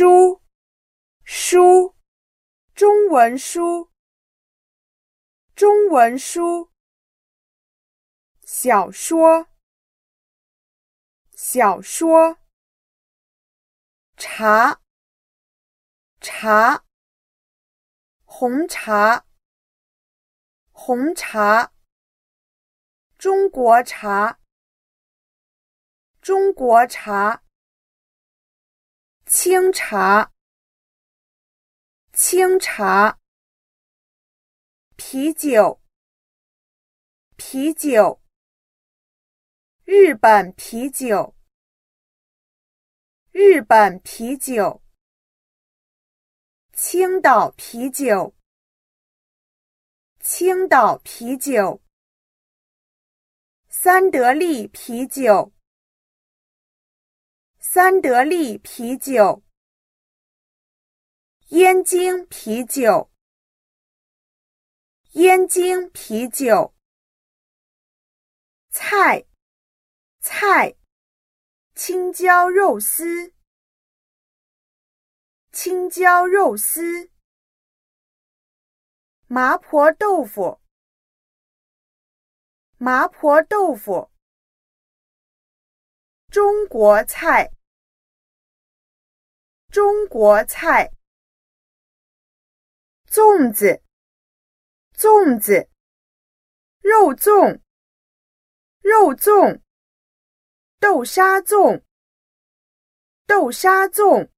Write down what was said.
书，书，中文书，中文书。小说，小说。茶，茶，红茶，红茶。中国茶，中国茶。清茶，清茶。啤酒，啤酒。日本啤酒，日本啤酒。青岛啤酒，青岛啤酒。三得利啤酒。三得利啤酒，燕京啤酒，燕京啤酒。菜，菜，青椒肉丝，青椒肉丝。麻婆豆腐，麻婆豆腐。中国菜。中国菜，粽子，粽子，肉粽，肉粽，豆沙粽，豆沙粽。